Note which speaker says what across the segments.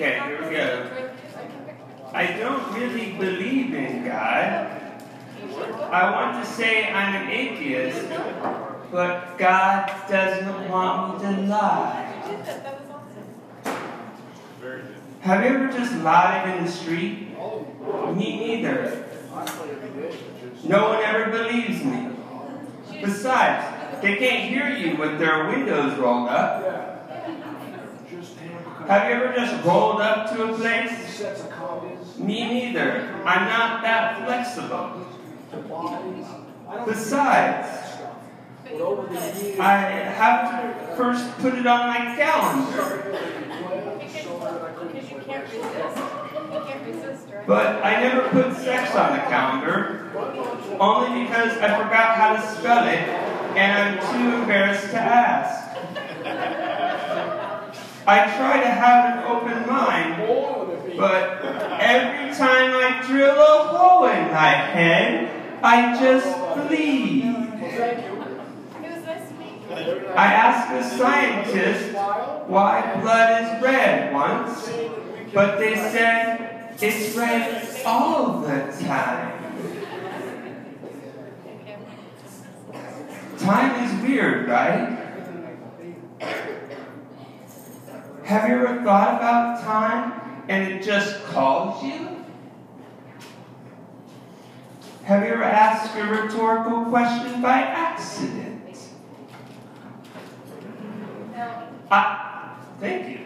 Speaker 1: Okay, here we go. I don't really believe in God. I want to say I'm an atheist, but God doesn't want me to lie. Have you ever just lied in the street? Me neither. No one ever believes me. Besides, they can't hear you with their windows rolled up. Have you ever just rolled up to a place? Me neither. I'm not that flexible. Besides, I have to first put it on my calendar. Because you can't resist. But I never put sex on the calendar, only because I forgot how to spell it and I'm too embarrassed to ask. I try to have an open mind, but every time I drill a hole in my head, I just bleed. I asked a scientist why blood is red once, but they said it's red all the time. Time is weird, right? Have you ever thought about time and it just calls you? Have you ever asked a rhetorical question by accident? I, thank you.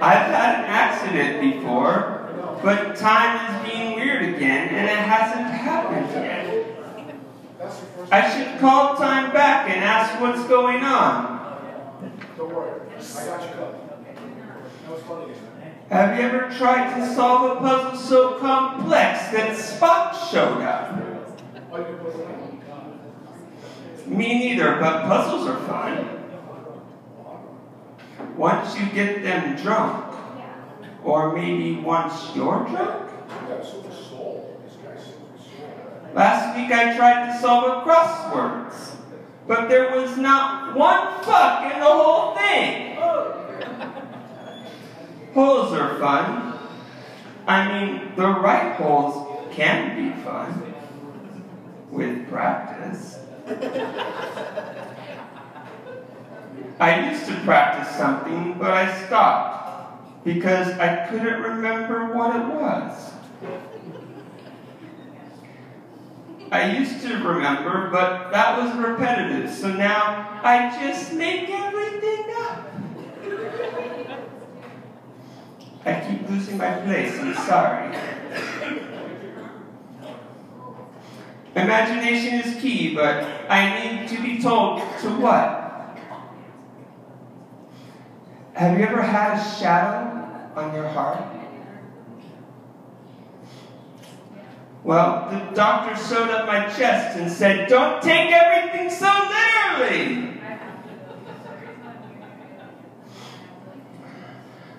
Speaker 1: I've had an accident before, but time is being weird again and it hasn't happened yet. I should call time back and ask what's going on. Have you ever tried to solve a puzzle so complex that Spock showed up? Me neither, but puzzles are fun. Once you get them drunk, or maybe once you're drunk. Last week I tried to solve a crosswords, but there was not one fuck in the whole thing. Holes are fun. I mean, the right holes can be fun with practice. I used to practice something, but I stopped because I couldn't remember what it was. I used to remember, but that was repetitive, so now I just make everything up. I keep losing my place, I'm sorry. Imagination is key, but I need to be told to what? Have you ever had a shadow on your heart? Well, the doctor sewed up my chest and said, Don't take everything so literally.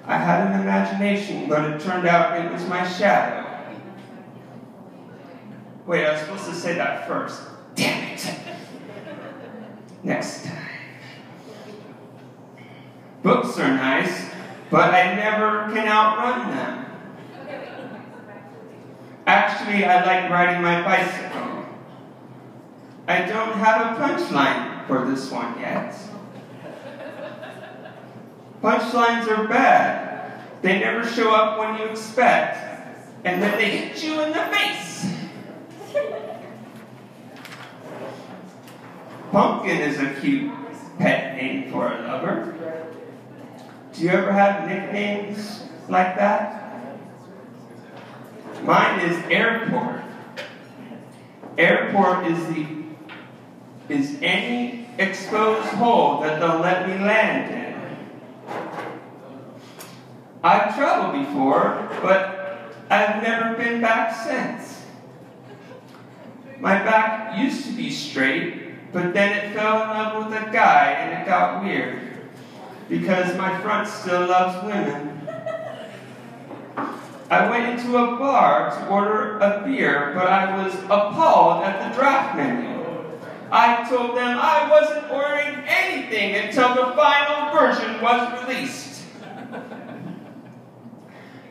Speaker 1: I had an imagination, but it turned out it was my shadow. Wait, I was supposed to say that first. Damn it. Next time. Books are nice, but I never can outrun them. Actually, I like riding my bicycle. I don't have a punchline for this one yet. Punchlines are bad. They never show up when you expect, and then they hit you in the face. Pumpkin is a cute pet name for a lover. Do you ever have nicknames like that? Mine is airport. Airport is the is any exposed hole that they'll let me land in. I've traveled before, but I've never been back since. My back used to be straight, but then it fell in love with a guy and it got weird. Because my front still loves women. I went into a bar to order a beer, but I was appalled at the draft menu. I told them I wasn't ordering anything until the final version was released.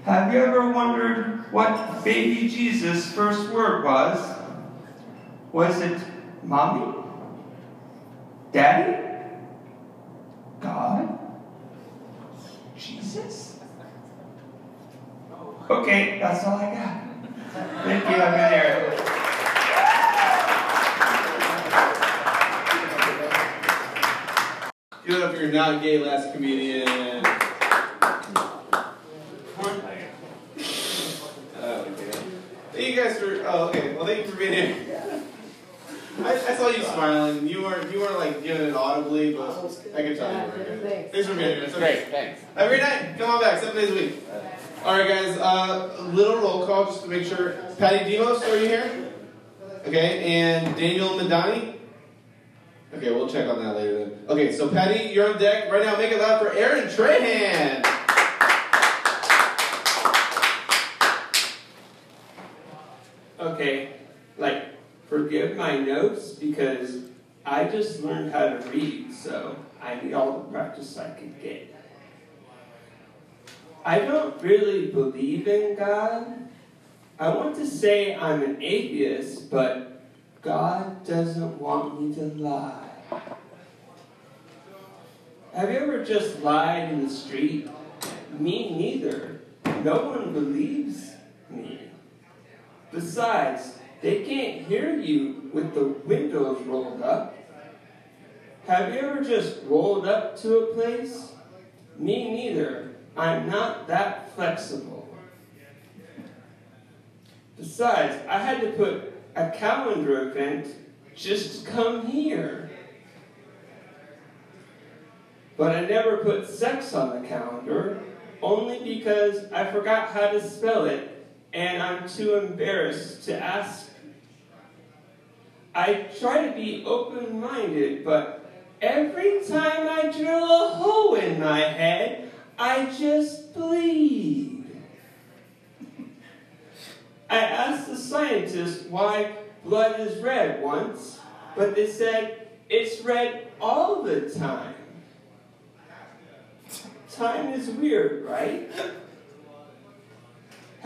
Speaker 1: Have you ever wondered what baby Jesus' first word was? Was it mommy? Daddy? God? Jesus? Okay, that's all I got. Thank you, I've been there.
Speaker 2: Give it up for your not gay last comedian. Oh, okay. Thank you guys for. Oh, okay. Well, thank you for being here. I, I saw you smiling. You weren't. You weren't like giving it audibly, but I could tell you were good. Thanks for being here. It's okay.
Speaker 3: Great, thanks.
Speaker 2: Have a great night. Come on back. Seven days a week. All right, guys. Uh, a little roll call just to make sure. Patty Demos, are you here? Okay, and Daniel Madani. Okay, we'll check on that later then. Okay, so Patty, you're on deck right now. Make it loud for Aaron Trahan.
Speaker 1: Okay, like, forgive my notes because I just learned how to read, so I need all the practice I could get. I don't really believe in God. I want to say I'm an atheist, but God doesn't want me to lie. Have you ever just lied in the street? Me neither. No one believes me. Besides, they can't hear you with the windows rolled up. Have you ever just rolled up to a place? Me neither. I'm not that flexible. Besides, I had to put a calendar event just to come here. But I never put sex on the calendar, only because I forgot how to spell it and I'm too embarrassed to ask. I try to be open minded, but every time I drill a hole in my head, I just bleed. I asked the scientists why blood is red once, but they said it's red all the time. Time is weird, right?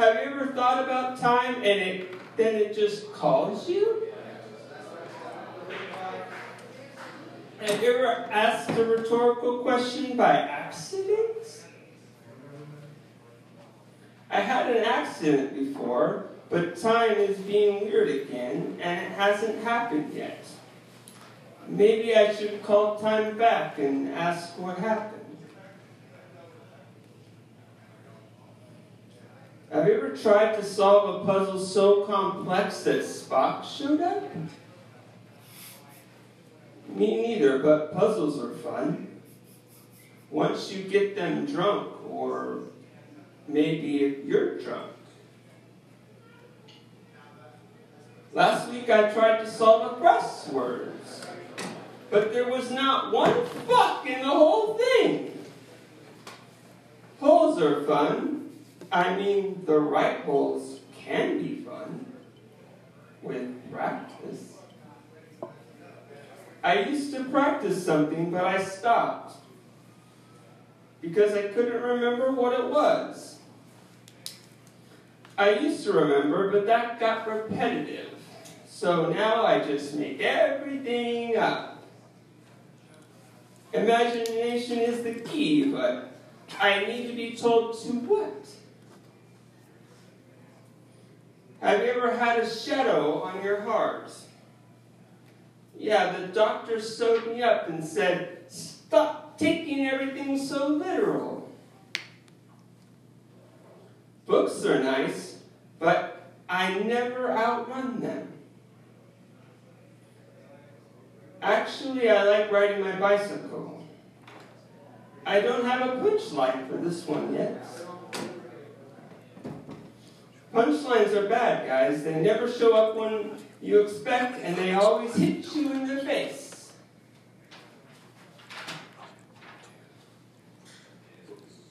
Speaker 1: Have you ever thought about time and it then it just calls you? Have you ever asked a rhetorical question by accident? I had an accident before, but time is being weird again, and it hasn't happened yet. Maybe I should call time back and ask what happened. Have you ever tried to solve a puzzle so complex that Spock showed up? Me neither, but puzzles are fun. Once you get them drunk, or maybe you're drunk. Last week I tried to solve a crossword, but there was not one fuck in the whole thing. Holes are fun. I mean, the right holes can be fun with practice. I used to practice something, but I stopped because I couldn't remember what it was. I used to remember, but that got repetitive. So now I just make everything up. Imagination is the key, but I need to be told to what? Have you ever had a shadow on your heart? Yeah, the doctor sewed me up and said, Stop taking everything so literal. Books are nice, but I never outrun them. Actually, I like riding my bicycle. I don't have a punchline for this one yet. Punchlines are bad, guys. They never show up when you expect, and they always hit you in the face.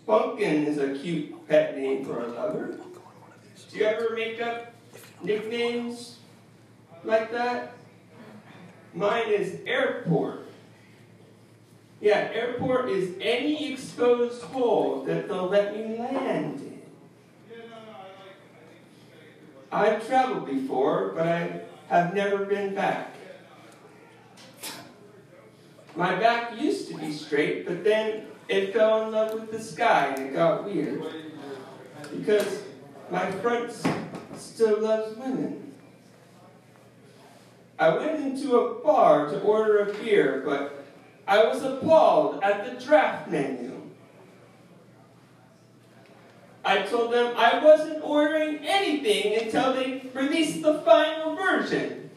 Speaker 1: Pumpkin is a cute pet name for a lover. Do you ever make up nicknames like that? Mine is airport. Yeah, airport is any exposed hole that they'll let me land in. I've traveled before, but I have never been back. My back used to be straight, but then it fell in love with the sky and it got weird. Because my front still loves women. I went into a bar to order a beer, but I was appalled at the draft menu. I told them I wasn't ordering anything until they released the final version.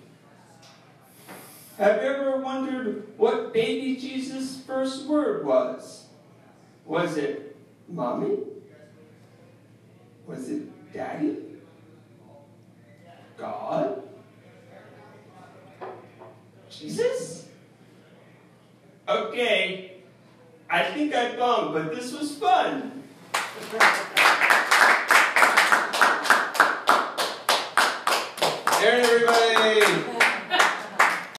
Speaker 1: Have you ever wondered what baby Jesus' first word was? Was it mommy? Was it daddy? God? Jesus? Okay, I think I bummed, but this was fun.